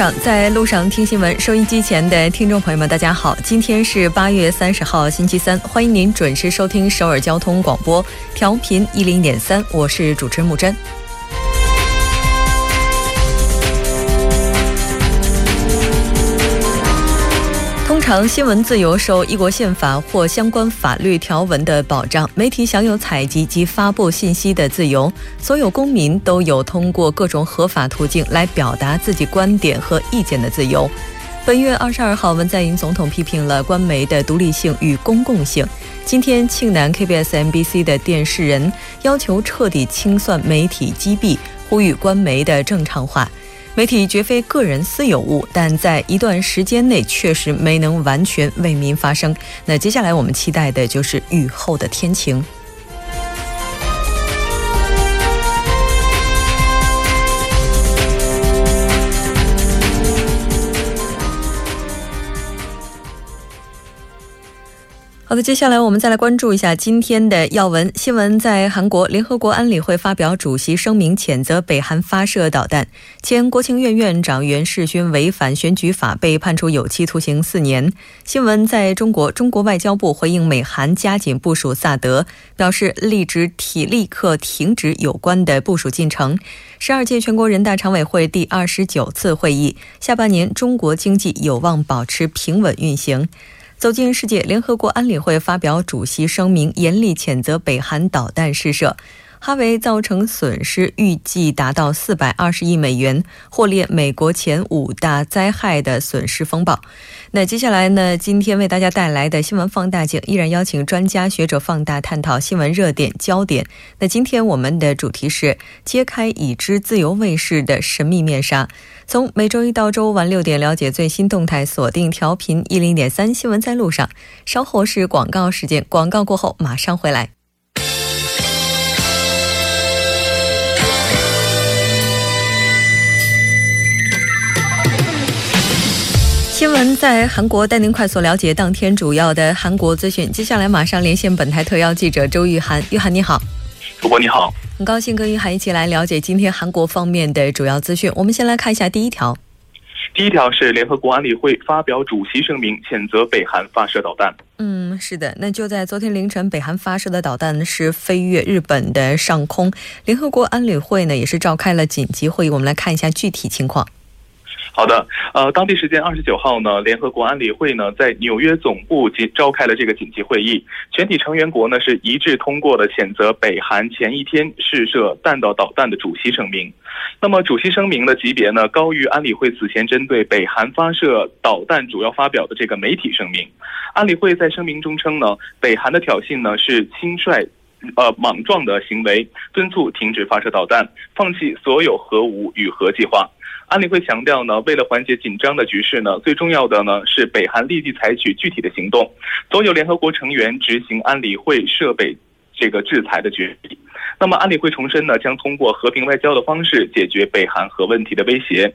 上，在路上听新闻。收音机前的听众朋友们，大家好，今天是八月三十号，星期三，欢迎您准时收听首尔交通广播，调频一零点三，我是主持人木真。常，新闻自由受一国宪法或相关法律条文的保障，媒体享有采集及发布信息的自由。所有公民都有通过各种合法途径来表达自己观点和意见的自由。本月二十二号，文在寅总统批评了官媒的独立性与公共性。今天，庆南 KBS、MBC 的电视人要求彻底清算媒体击毙，呼吁官媒的正常化。媒体绝非个人私有物，但在一段时间内确实没能完全为民发声。那接下来我们期待的就是雨后的天晴。好的，接下来我们再来关注一下今天的要闻新闻。在韩国，联合国安理会发表主席声明，谴责北韩发射导弹。前国情院院长袁世勋违反选举法，被判处有期徒刑四年。新闻在中国，中国外交部回应美韩加紧部署萨德，表示立即体立刻停止有关的部署进程。十二届全国人大常委会第二十九次会议，下半年中国经济有望保持平稳运行。走进世界，联合国安理会发表主席声明，严厉谴责北韩导弹试射。哈维造成损失预计达到四百二十亿美元，获列美国前五大灾害的损失风暴。那接下来呢？今天为大家带来的新闻放大镜，依然邀请专家学者放大探讨新闻热点焦点。那今天我们的主题是揭开已知自由卫士的神秘面纱。从每周一到周五晚六点，了解最新动态，锁定调频一零点三新闻在路上。稍后是广告时间，广告过后马上回来。新闻在韩国，带您快速了解当天主要的韩国资讯。接下来马上连线本台特邀记者周玉涵，玉涵你好，主播你好，很高兴跟玉涵一起来了解今天韩国方面的主要资讯。我们先来看一下第一条，第一条是联合国安理会发表主席声明，谴责北韩发射导弹。嗯，是的，那就在昨天凌晨，北韩发射的导弹是飞越日本的上空，联合国安理会呢也是召开了紧急会议。我们来看一下具体情况。好的，呃，当地时间二十九号呢，联合国安理会呢在纽约总部紧召开了这个紧急会议，全体成员国呢是一致通过了谴责北韩前一天试射弹道导弹的主席声明。那么，主席声明的级别呢高于安理会此前针对北韩发射导弹主要发表的这个媒体声明。安理会在声明中称呢，北韩的挑衅呢是轻率、呃莽撞的行为，敦促停止发射导弹，放弃所有核武与核计划。安理会强调呢，为了缓解紧张的局势呢，最重要的呢是北韩立即采取具体的行动，所有联合国成员执行安理会设备这个制裁的决议。那么，安理会重申呢，将通过和平外交的方式解决北韩核问题的威胁。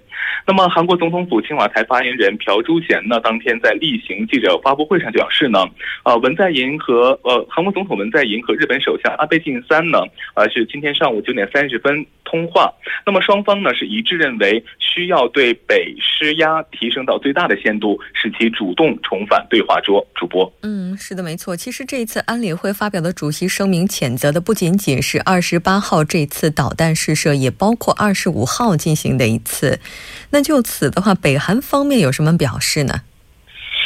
那么，韩国总统府青瓦台发言人朴珠贤呢，当天在例行记者发布会上表示呢，呃，文在寅和呃韩国总统文在寅和日本首相安倍晋三呢，呃，是今天上午九点三十分通话。那么，双方呢是一致认为需要对北施压，提升到最大的限度，使其主动重返对话桌。主播，嗯，是的，没错。其实这一次安理会发表的主席声明，谴责的不仅仅是二二十八号这次导弹试射，也包括二十五号进行的一次。那就此的话，北韩方面有什么表示呢？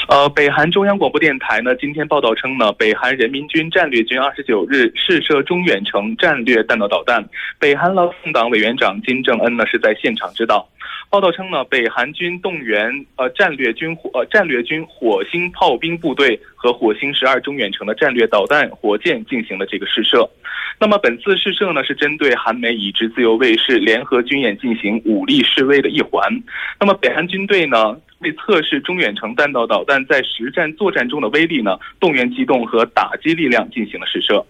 呃，北韩中央广播电台呢今天报道称呢，北韩人民军战略军二十九日试射中远程战略弹道导弹，北韩劳动党委员长金正恩呢是在现场指导。报道称呢，北韩军动员呃战略军火呃战略军火星炮兵部队和火星十二中远程的战略导弹火箭进行了这个试射。那么本次试射呢，是针对韩美已知自由卫士联合军演进行武力示威的一环。那么北韩军队呢？为测试中远程弹道导弹在实战作战中的威力呢，动员机动和打击力量进行了试射。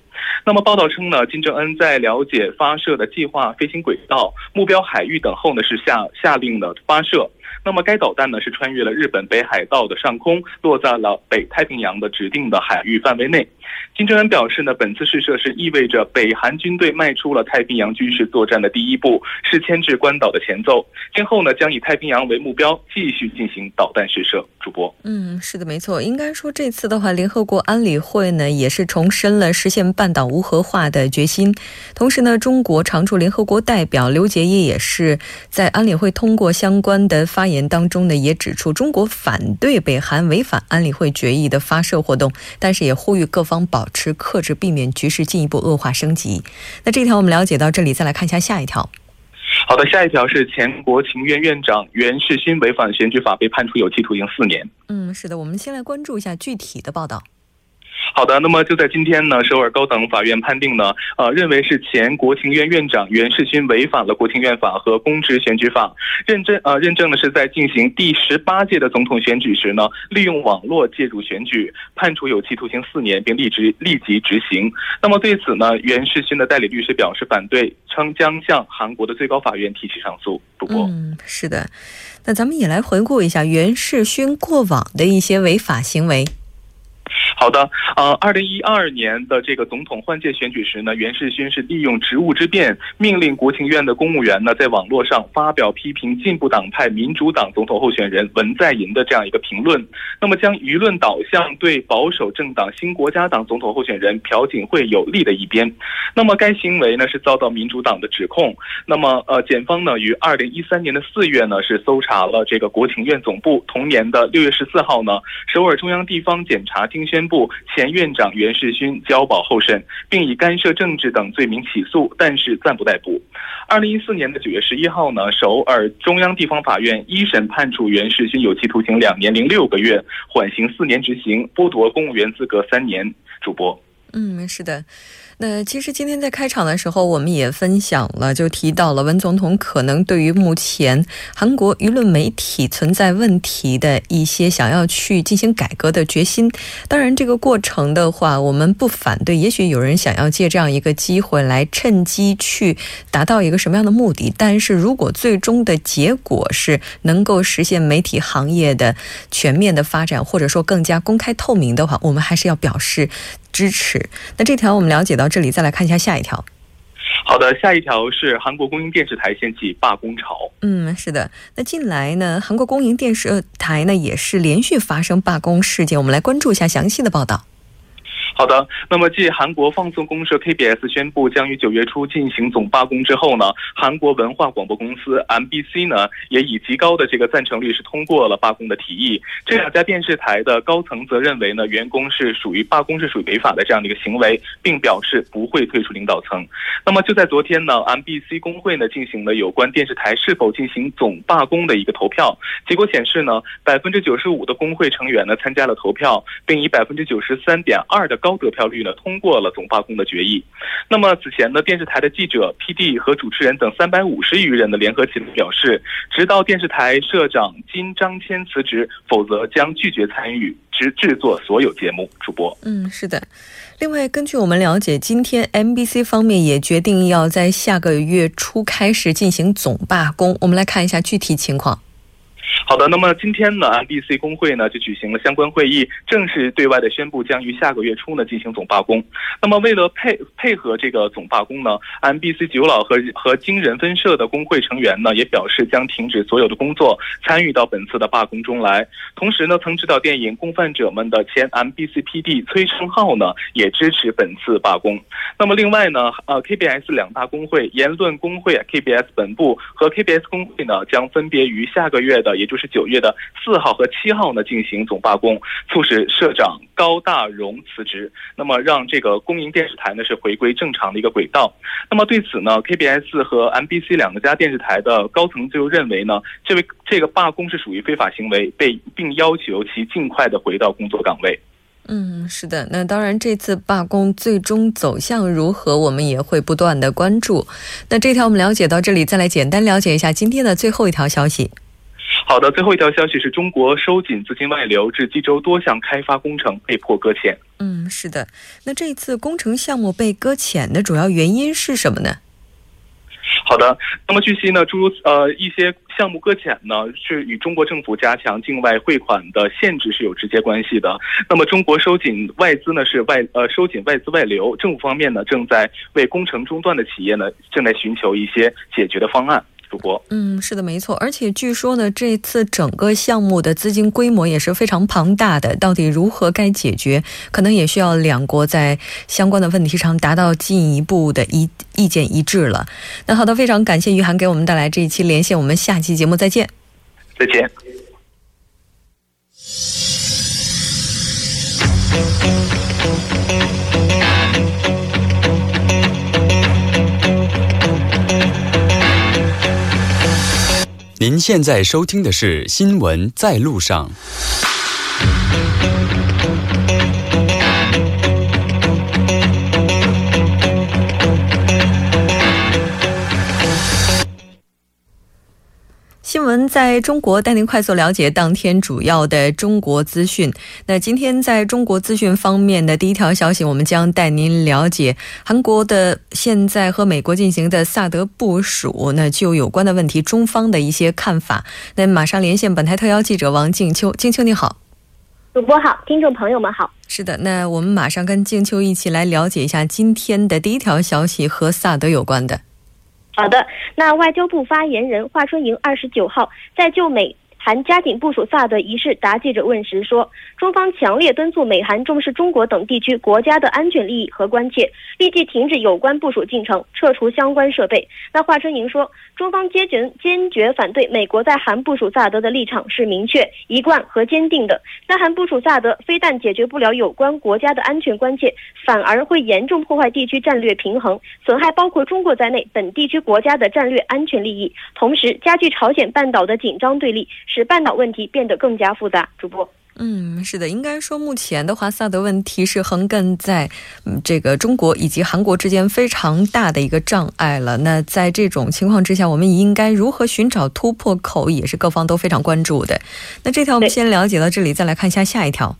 那么报道称呢，金正恩在了解发射的计划、飞行轨道、目标海域等后呢，是下下令的发射。那么该导弹呢是穿越了日本北海道的上空，落在了北太平洋的指定的海域范围内。金正恩表示呢，本次试射是意味着北韩军队迈出了太平洋军事作战的第一步，是牵制关岛的前奏。今后呢，将以太平洋为目标，继续进行导弹试射。主播，嗯，是的，没错。应该说这次的话，联合国安理会呢也是重申了实现半岛无核化的决心。同时呢，中国常驻联合国代表刘结一也是在安理会通过相关的发言当中呢，也指出中国反对北韩违反安理会决议的发射活动，但是也呼吁各方。保持克制，避免局势进一步恶化升级。那这条我们了解到这里，再来看一下下一条。好的，下一条是前国情院院长袁世新违反选举法被判处有期徒刑四年。嗯，是的，我们先来关注一下具体的报道。好的，那么就在今天呢，首尔高等法院判定呢，呃，认为是前国情院院长袁世勋违反了国情院法和公职选举法，认证呃认证呢是在进行第十八届的总统选举时呢，利用网络介入选举，判处有期徒刑四年，并立即立即执行。那么对此呢，袁世勋的代理律师表示反对，称将向韩国的最高法院提起上诉。主播，嗯，是的，那咱们也来回顾一下袁世勋过往的一些违法行为。好的，呃，二零一二年的这个总统换届选举时呢，袁世勋是利用职务之便，命令国情院的公务员呢，在网络上发表批评进步党派民主党总统候选人文在寅的这样一个评论，那么将舆论导向对保守政党新国家党总统候选人朴槿惠有利的一边。那么该行为呢是遭到民主党的指控。那么呃，检方呢于二零一三年的四月呢是搜查了这个国情院总部，同年的六月十四号呢，首尔中央地方检察厅。宣布前院长袁世勋交保候审，并以干涉政治等罪名起诉，但是暂不逮捕。二零一四年的九月十一号呢，首尔中央地方法院一审判处袁世勋有期徒刑两年零六个月，缓刑四年执行，剥夺公务员资格三年。主播，嗯，是的。那其实今天在开场的时候，我们也分享了，就提到了文总统可能对于目前韩国舆论媒体存在问题的一些想要去进行改革的决心。当然，这个过程的话，我们不反对。也许有人想要借这样一个机会来趁机去达到一个什么样的目的？但是如果最终的结果是能够实现媒体行业的全面的发展，或者说更加公开透明的话，我们还是要表示。支持。那这条我们了解到这里，再来看一下下一条。好的，下一条是韩国公营电视台掀起罢工潮。嗯，是的。那近来呢，韩国公营电视台呢也是连续发生罢工事件。我们来关注一下详细的报道。好的，那么继韩国放送公社 KBS 宣布将于九月初进行总罢工之后呢，韩国文化广播公司 MBC 呢也以极高的这个赞成率是通过了罢工的提议。这两家电视台的高层则认为呢，员工是属于罢工是属于违法的这样的一个行为，并表示不会退出领导层。那么就在昨天呢，MBC 工会呢进行了有关电视台是否进行总罢工的一个投票，结果显示呢，百分之九十五的工会成员呢参加了投票，并以百分之九十三点二的高。高得票率呢，通过了总罢工的决议。那么此前呢，电视台的记者、PD 和主持人等三百五十余人的，联合起来表示，直到电视台社长金章谦辞职，否则将拒绝参与制制作所有节目。主播，嗯，是的。另外，根据我们了解，今天 MBC 方面也决定要在下个月初开始进行总罢工。我们来看一下具体情况。好的，那么今天呢，MBC 工会呢就举行了相关会议，正式对外的宣布将于下个月初呢进行总罢工。那么为了配配合这个总罢工呢，MBC 九老和和京人分社的工会成员呢也表示将停止所有的工作，参与到本次的罢工中来。同时呢，曾指导电影《共犯者们》的前 MBC PD 崔胜浩呢也支持本次罢工。那么另外呢，呃，KBS 两大工会言论工会 KBS 本部和 KBS 工会呢将分别于下个月的。也就是九月的四号和七号呢，进行总罢工，促使社长高大荣辞职，那么让这个公营电视台呢是回归正常的一个轨道。那么对此呢，KBS 和 MBC 两个家电视台的高层就认为呢，这位这个罢工是属于非法行为，被并要求其尽快的回到工作岗位。嗯，是的。那当然，这次罢工最终走向如何，我们也会不断的关注。那这条我们了解到这里，再来简单了解一下今天的最后一条消息。好的，最后一条消息是中国收紧资金外流，致济州多项开发工程被迫搁浅。嗯，是的。那这次工程项目被搁浅的主要原因是什么呢？好的，那么据悉呢，诸如呃一些。项目搁浅呢，是与中国政府加强境外汇款的限制是有直接关系的。那么中国收紧外资呢，是外呃收紧外资外流，政府方面呢正在为工程中断的企业呢正在寻求一些解决的方案。主播，嗯，是的，没错。而且据说呢，这次整个项目的资金规模也是非常庞大的。到底如何该解决，可能也需要两国在相关的问题上达到进一步的一意见一致了。那好的，非常感谢于涵给我们带来这一期连线，我们下期节目再见。再见。您现在收听的是《新闻在路上》。新闻在中国带您快速了解当天主要的中国资讯。那今天在中国资讯方面的第一条消息，我们将带您了解韩国的现在和美国进行的萨德部署。那就有关的问题，中方的一些看法。那马上连线本台特邀记者王静秋，静秋你好，主播好，听众朋友们好。是的，那我们马上跟静秋一起来了解一下今天的第一条消息和萨德有关的。好的，那外交部发言人华春莹二十九号在就美。韩加紧部署萨德仪式答记者问时说，中方强烈敦促美韩重视中国等地区国家的安全利益和关切，立即停止有关部署进程，撤除相关设备。那华春莹说，中方坚决坚决反对美国在韩部署萨德的立场是明确、一贯和坚定的。在韩部署萨德非但解决不了有关国家的安全关切，反而会严重破坏地区战略平衡，损害包括中国在内本地区国家的战略安全利益，同时加剧朝鲜半岛的紧张对立。使半岛问题变得更加复杂。主播，嗯，是的，应该说目前的话，萨德问题是横亘在这个中国以及韩国之间非常大的一个障碍了。那在这种情况之下，我们应该如何寻找突破口，也是各方都非常关注的。那这条我们先了解到这里，再来看一下下一条。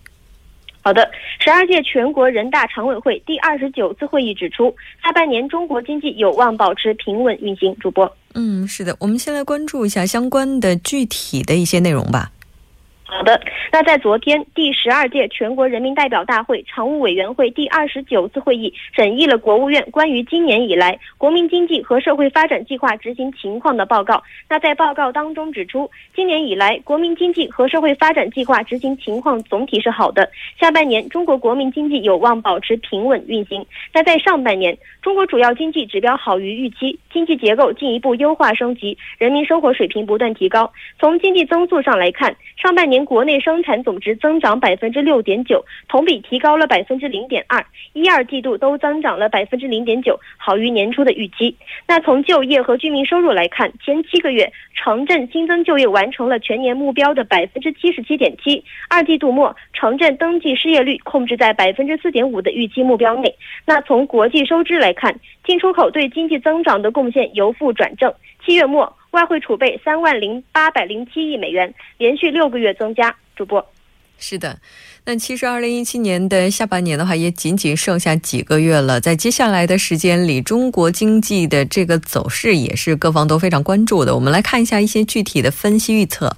好的，十二届全国人大常委会第二十九次会议指出，下半年中国经济有望保持平稳运行。主播。嗯，是的，我们先来关注一下相关的具体的一些内容吧。好的，那在昨天第十二届全国人民代表大会常务委员会第二十九次会议审议了国务院关于今年以来国民经济和社会发展计划执行情况的报告。那在报告当中指出，今年以来国民经济和社会发展计划执行情况总体是好的，下半年中国国民经济有望保持平稳运行。那在上半年，中国主要经济指标好于预期，经济结构进一步优化升级，人民生活水平不断提高。从经济增速上来看，上半年国内生产总值增长百分之六点九，同比提高了百分之零点二，一二季度都增长了百分之零点九，好于年初的预期。那从就业和居民收入来看，前七个月城镇新增就业完成了全年目标的百分之七十七点七，二季度末城镇登记失业率控制在百分之四点五的预期目标内。那从国际收支来看，进出口对经济增长的贡献由负转正，七月末。外汇储备三万零八百零七亿美元，连续六个月增加。主播，是的，那其实二零一七年的下半年的话，也仅仅剩下几个月了。在接下来的时间里，中国经济的这个走势也是各方都非常关注的。我们来看一下一些具体的分析预测。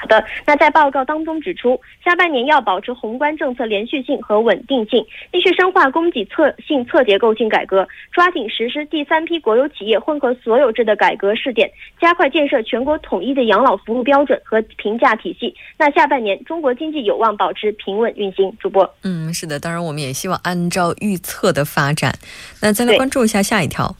好的，那在报告当中指出，下半年要保持宏观政策连续性和稳定性，继续深化供给侧性侧结构性改革，抓紧实施第三批国有企业混合所有制的改革试点，加快建设全国统一的养老服务标准和评价体系。那下半年中国经济有望保持平稳运行。主播，嗯，是的，当然我们也希望按照预测的发展。那再来关注一下下一条。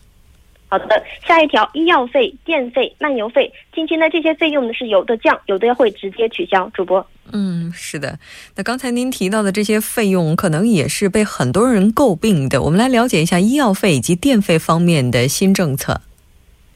好的，下一条，医药费、电费、漫游费，近期呢这些费用呢是有的降，有的会直接取消。主播，嗯，是的，那刚才您提到的这些费用，可能也是被很多人诟病的。我们来了解一下医药费以及电费方面的新政策。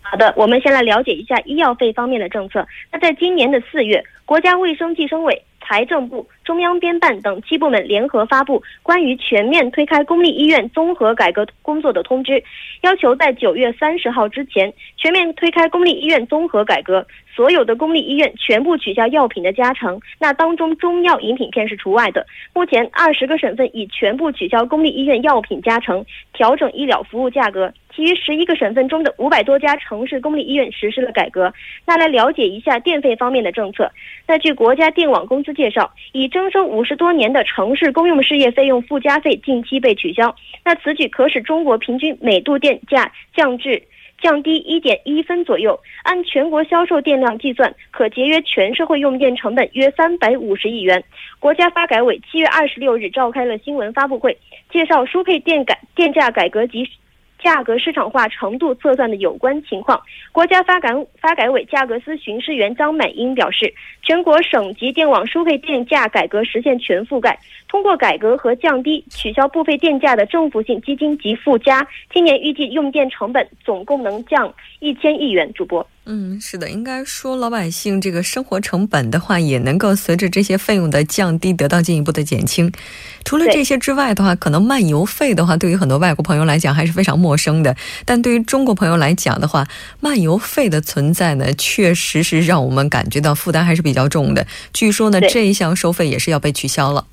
好的，我们先来了解一下医药费方面的政策。那在今年的四月，国家卫生计生委。财政部、中央编办等七部门联合发布关于全面推开公立医院综合改革工作的通知，要求在九月三十号之前全面推开公立医院综合改革。所有的公立医院全部取消药品的加成，那当中中药饮品片是除外的。目前二十个省份已全部取消公立医院药品加成，调整医疗服务价格。其余十一个省份中的五百多家城市公立医院实施了改革。那来了解一下电费方面的政策。那据国家电网公司介绍，已征收五十多年的城市公用事业费用附加费近期被取消。那此举可使中国平均每度电价降至。降低一点一分左右，按全国销售电量计算，可节约全社会用电成本约三百五十亿元。国家发改委七月二十六日召开了新闻发布会，介绍输配电改电价改革及。价格市场化程度测算的有关情况，国家发改发改委价格司巡视员张满英表示，全国省级电网收费电价改革实现全覆盖，通过改革和降低、取消部分电价的政府性基金及附加，今年预计用电成本总共能降一千亿元。主播。嗯，是的，应该说老百姓这个生活成本的话，也能够随着这些费用的降低得到进一步的减轻。除了这些之外的话，可能漫游费的话，对于很多外国朋友来讲还是非常陌生的。但对于中国朋友来讲的话，漫游费的存在呢，确实是让我们感觉到负担还是比较重的。据说呢，这一项收费也是要被取消了。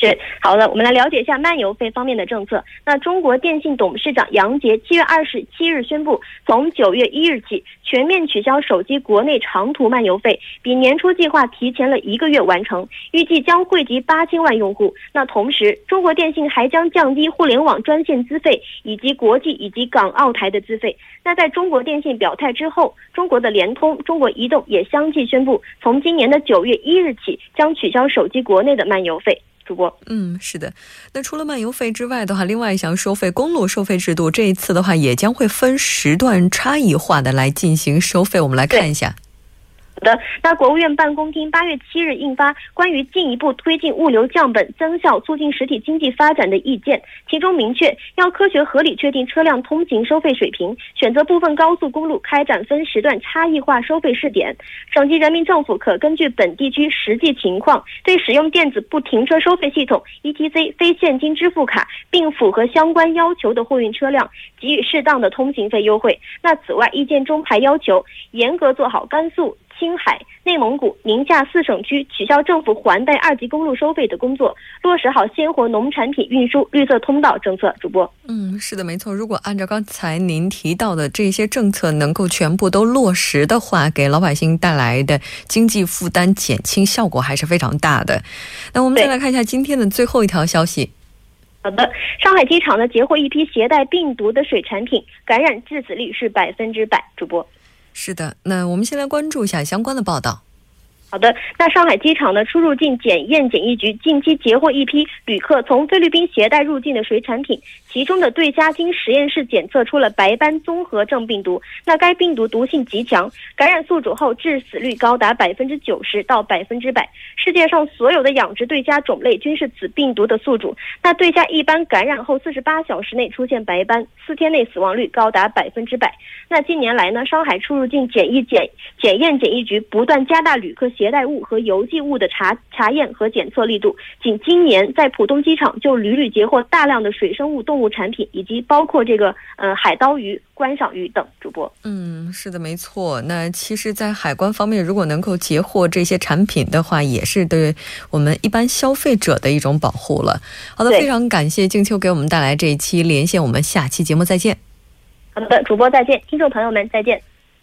是好的，我们来了解一下漫游费方面的政策。那中国电信董事长杨杰七月二十七日宣布，从九月一日起全面取消手机国内长途漫游费，比年初计划提前了一个月完成，预计将惠及八千万用户。那同时，中国电信还将降低互联网专线资费以及国际以及港澳台的资费。那在中国电信表态之后，中国的联通、中国移动也相继宣布，从今年的九月一日起将取消手机国内的漫游费。主播，嗯，是的。那除了漫游费之外的话，另外一项收费，公路收费制度，这一次的话也将会分时段差异化的来进行收费。我们来看一下。的，那国务院办公厅八月七日印发关于进一步推进物流降本增效、促进实体经济发展的意见，其中明确要科学合理确定车辆通行收费水平，选择部分高速公路开展分时段差异化收费试点。省级人民政府可根据本地区实际情况，对使用电子不停车收费系统 （ETC） 非现金支付卡并符合相关要求的货运车辆给予适当的通行费优惠。那此外，意见中还要求严格做好甘肃。青海、内蒙古、宁夏四省区取消政府还贷二级公路收费的工作，落实好鲜活农产品运输绿色通道政策。主播，嗯，是的，没错。如果按照刚才您提到的这些政策能够全部都落实的话，给老百姓带来的经济负担减轻效果还是非常大的。那我们再来看一下今天的最后一条消息。好的，上海机场呢截获一批携带病毒的水产品，感染致死率是百分之百。主播。是的，那我们先来关注一下相关的报道。好的，那上海机场的出入境检验检疫局近期截获一批旅客从菲律宾携带入境的水产品，其中的对虾经实验室检测出了白斑综合症病毒。那该病毒毒性极强，感染宿主后致死率高达百分之九十到百分之百。世界上所有的养殖对虾种类均是此病毒的宿主。那对虾一般感染后四十八小时内出现白斑，四天内死亡率高达百分之百。那近年来呢，上海出入境检疫检检验检疫局不断加大旅客。携带物和邮寄物的查查验和检测力度，仅今年在浦东机场就屡屡截获大量的水生物动物产品，以及包括这个呃海刀鱼、观赏鱼等。主播，嗯，是的，没错。那其实，在海关方面，如果能够截获这些产品的话，也是对我们一般消费者的一种保护了。好的，非常感谢静秋给我们带来这一期连线，我们下期节目再见。好的，主播再见，听众朋友们再见。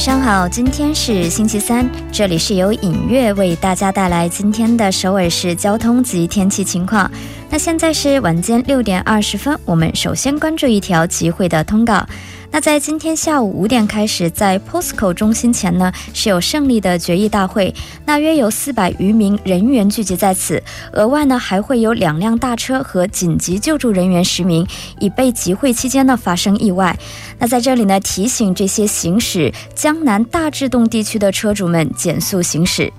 晚上好，今天是星期三，这里是由影月为大家带来今天的首尔市交通及天气情况。那现在是晚间六点二十分，我们首先关注一条集会的通告。那在今天下午五点开始，在 POSCO 中心前呢是有胜利的决议大会，那约有四百余名人员聚集在此。额外呢还会有两辆大车和紧急救助人员十名，以备集会期间呢发生意外。那在这里呢提醒这些行驶江南大智洞地区的车主们减速行驶。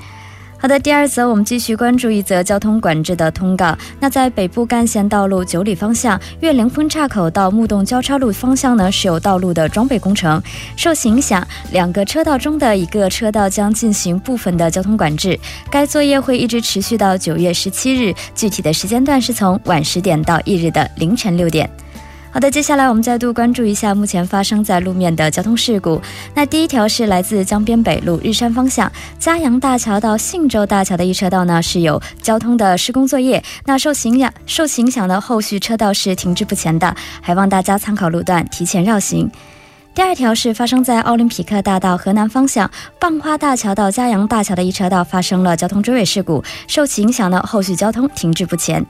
好的，第二则我们继续关注一则交通管制的通告。那在北部干线道路九里方向岳灵分岔口到木洞交叉路方向呢，是有道路的装备工程，受其影响，两个车道中的一个车道将进行部分的交通管制。该作业会一直持续到九月十七日，具体的时间段是从晚十点到翌日的凌晨六点。好的，接下来我们再度关注一下目前发生在路面的交通事故。那第一条是来自江边北路日山方向嘉阳大桥到信州大桥的一车道呢是有交通的施工作业，那受影响受影响的后续车道是停滞不前的，还望大家参考路段提前绕行。第二条是发生在奥林匹克大道河南方向蚌花大桥到嘉阳大桥的一车道发生了交通追尾事故，受其影响的后续交通停滞不前。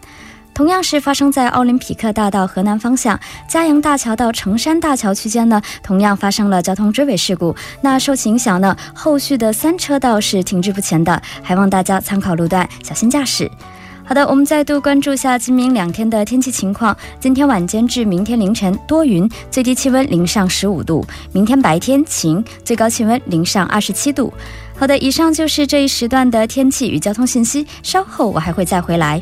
同样是发生在奥林匹克大道河南方向嘉阳大桥到成山大桥区间呢，同样发生了交通追尾事故。那受其影响呢，后续的三车道是停滞不前的，还望大家参考路段，小心驾驶。好的，我们再度关注下今明两天的天气情况。今天晚间至明天凌晨多云，最低气温零上十五度；明天白天晴，最高气温零上二十七度。好的，以上就是这一时段的天气与交通信息，稍后我还会再回来。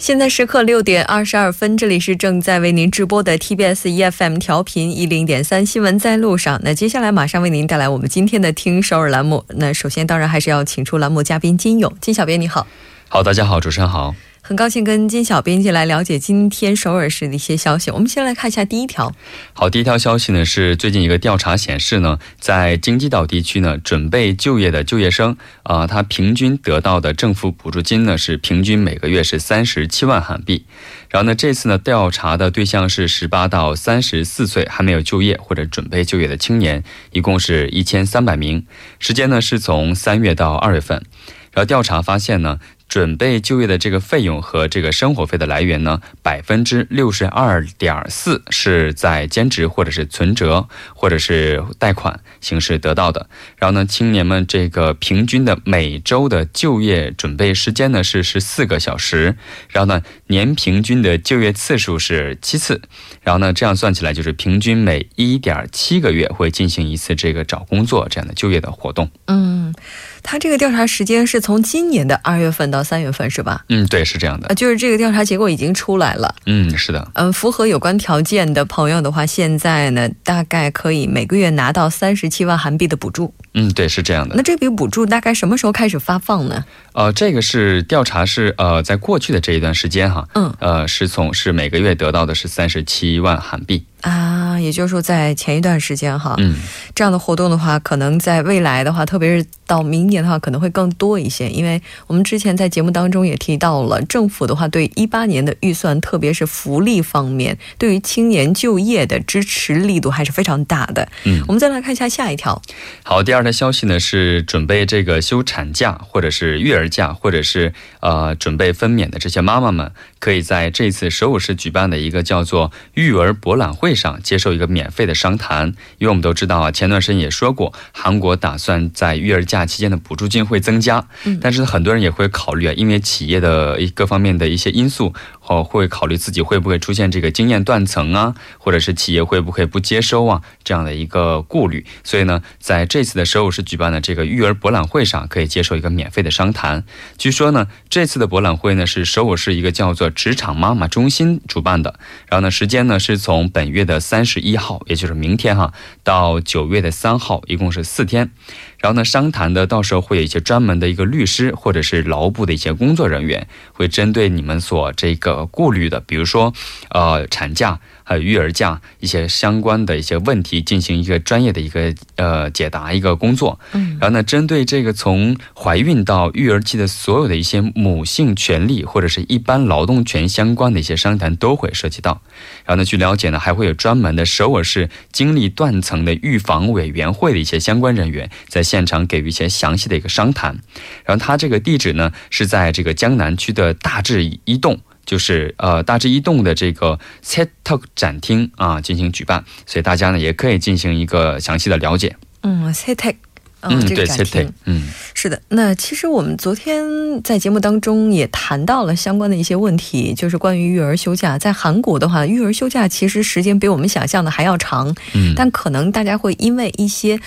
现在时刻六点二十二分，这里是正在为您直播的 TBS EFM 调频一零点三新闻在路上。那接下来马上为您带来我们今天的听首尔栏目。那首先当然还是要请出栏目嘉宾金勇，金小编你好。好，大家好，主持人好。很高兴跟金小编辑来了解今天首尔市的一些消息。我们先来看一下第一条。好，第一条消息呢是最近一个调查显示呢，在京畿道地区呢，准备就业的就业生啊，他平均得到的政府补助金呢是平均每个月是三十七万韩币。然后呢，这次呢调查的对象是十八到三十四岁还没有就业或者准备就业的青年，一共是一千三百名。时间呢是从三月到二月份。然后调查发现呢。准备就业的这个费用和这个生活费的来源呢，百分之六十二点四是在兼职或者是存折或者是贷款形式得到的。然后呢，青年们这个平均的每周的就业准备时间呢是十四个小时。然后呢，年平均的就业次数是七次。然后呢，这样算起来就是平均每一点七个月会进行一次这个找工作这样的就业的活动。嗯。他这个调查时间是从今年的二月份到三月份，是吧？嗯，对，是这样的。就是这个调查结果已经出来了。嗯，是的。嗯，符合有关条件的朋友的话，现在呢，大概可以每个月拿到三十七万韩币的补助。嗯，对，是这样的。那这笔补助大概什么时候开始发放呢？呃，这个是调查是呃，在过去的这一段时间哈，嗯，呃，是从是每个月得到的是三十七万韩币。啊，也就是说，在前一段时间哈，嗯，这样的活动的话，可能在未来的话，特别是到明年的话，可能会更多一些。因为我们之前在节目当中也提到了，政府的话对一八年的预算，特别是福利方面，对于青年就业的支持力度还是非常大的。嗯，我们再来看一下下一条。好，第二条消息呢是准备这个休产假或者是育儿假，或者是呃准备分娩的这些妈妈们，可以在这次首尔市举办的一个叫做育儿博览会。上接受一个免费的商谈，因为我们都知道啊，前段时间也说过，韩国打算在育儿假期间的补助金会增加，但是很多人也会考虑啊，因为企业的一各方面的一些因素。哦，会考虑自己会不会出现这个经验断层啊，或者是企业会不会不接收啊这样的一个顾虑。所以呢，在这次的首尔市举办的这个育儿博览会上，可以接受一个免费的商谈。据说呢，这次的博览会呢是首尔市一个叫做职场妈妈中心主办的。然后呢，时间呢是从本月的三十一号，也就是明天哈，到九月的三号，一共是四天。然后呢，商谈的到时候会有一些专门的一个律师或者是劳部的一些工作人员，会针对你们所这个顾虑的，比如说，呃，产假。还有育儿假一些相关的一些问题进行一个专业的一个呃解答一个工作，嗯，然后呢，针对这个从怀孕到育儿期的所有的一些母性权利或者是一般劳动权相关的一些商谈都会涉及到。然后呢，据了解呢，还会有专门的首尔市经历断层的预防委员会的一些相关人员在现场给予一些详细的一个商谈。然后他这个地址呢是在这个江南区的大智一栋。就是呃，大致一栋的这个 set talk 展厅啊，进行举办，所以大家呢也可以进行一个详细的了解。嗯，set talk 嗯，这个展厅，嗯，是的。那其实我们昨天在节目当中也谈到了相关的一些问题，就是关于育儿休假。在韩国的话，育儿休假其实时间比我们想象的还要长，嗯，但可能大家会因为一些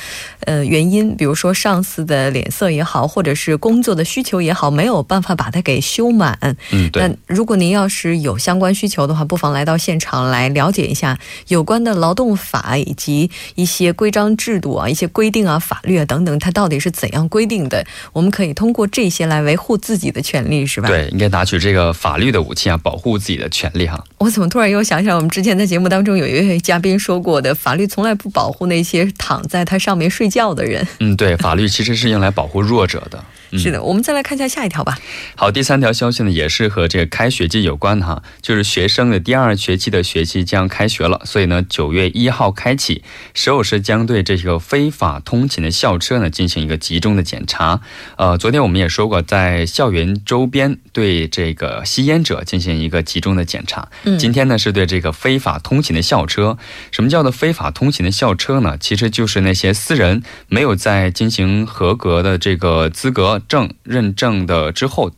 呃原因，比如说上司的脸色也好，或者是工作的需求也好，没有办法把它给休满。嗯，对。那如果您要是有相关需求的话，不妨来到现场来了解一下有关的劳动法以及一些规章制度啊、一些规定啊、法律啊等。等，它到底是怎样规定的？我们可以通过这些来维护自己的权利，是吧？对，应该拿取这个法律的武器啊，保护自己的权利哈。我怎么突然又想起来，我们之前在节目当中有一位嘉宾说过的，法律从来不保护那些躺在它上面睡觉的人。嗯，对，法律其实是用来保护弱者的。是的，我们再来看一下下一条吧。好，第三条消息呢，也是和这个开学季有关的哈，就是学生的第二学期的学期将开学了，所以呢，九月一号开启，首尔市将对这个非法通勤的校车呢进行一个集中的检查。呃，昨天我们也说过，在校园周边对这个吸烟者进行一个集中的检查。嗯，今天呢是对这个非法通勤的校车。什么叫做非法通勤的校车呢？其实就是那些私人没有在进行合格的这个资格。证认证的之后，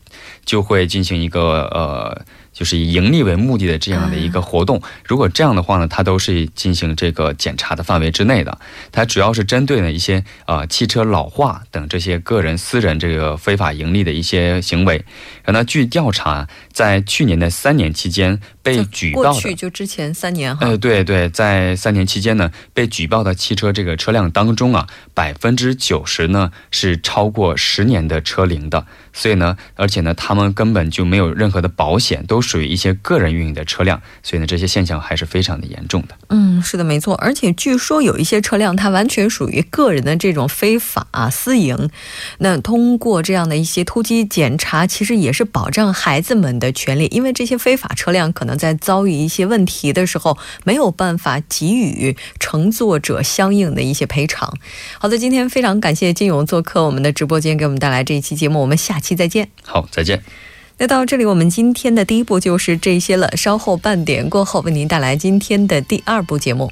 就会进行一个呃。就是以盈利为目的的这样的一个活动，如果这样的话呢，它都是进行这个检查的范围之内的。它主要是针对呢一些呃汽车老化等这些个人私人这个非法盈利的一些行为。然后呢，据调查，在去年的三年期间被举报的，过去就之前三年哈，呃对对，在三年期间呢被举报的汽车这个车辆当中啊，百分之九十呢是超过十年的车龄的。所以呢，而且呢，他们根本就没有任何的保险，都属于一些个人运营的车辆，所以呢，这些现象还是非常的严重的。嗯，是的，没错。而且据说有一些车辆，它完全属于个人的这种非法私营。那通过这样的一些突击检查，其实也是保障孩子们的权利，因为这些非法车辆可能在遭遇一些问题的时候，没有办法给予乘坐者相应的一些赔偿。好的，今天非常感谢金勇做客我们的直播间，给我们带来这一期节目。我们下。期再见。好，再见。那到这里，我们今天的第一步就是这些了。稍后半点过后，为您带来今天的第二部节目。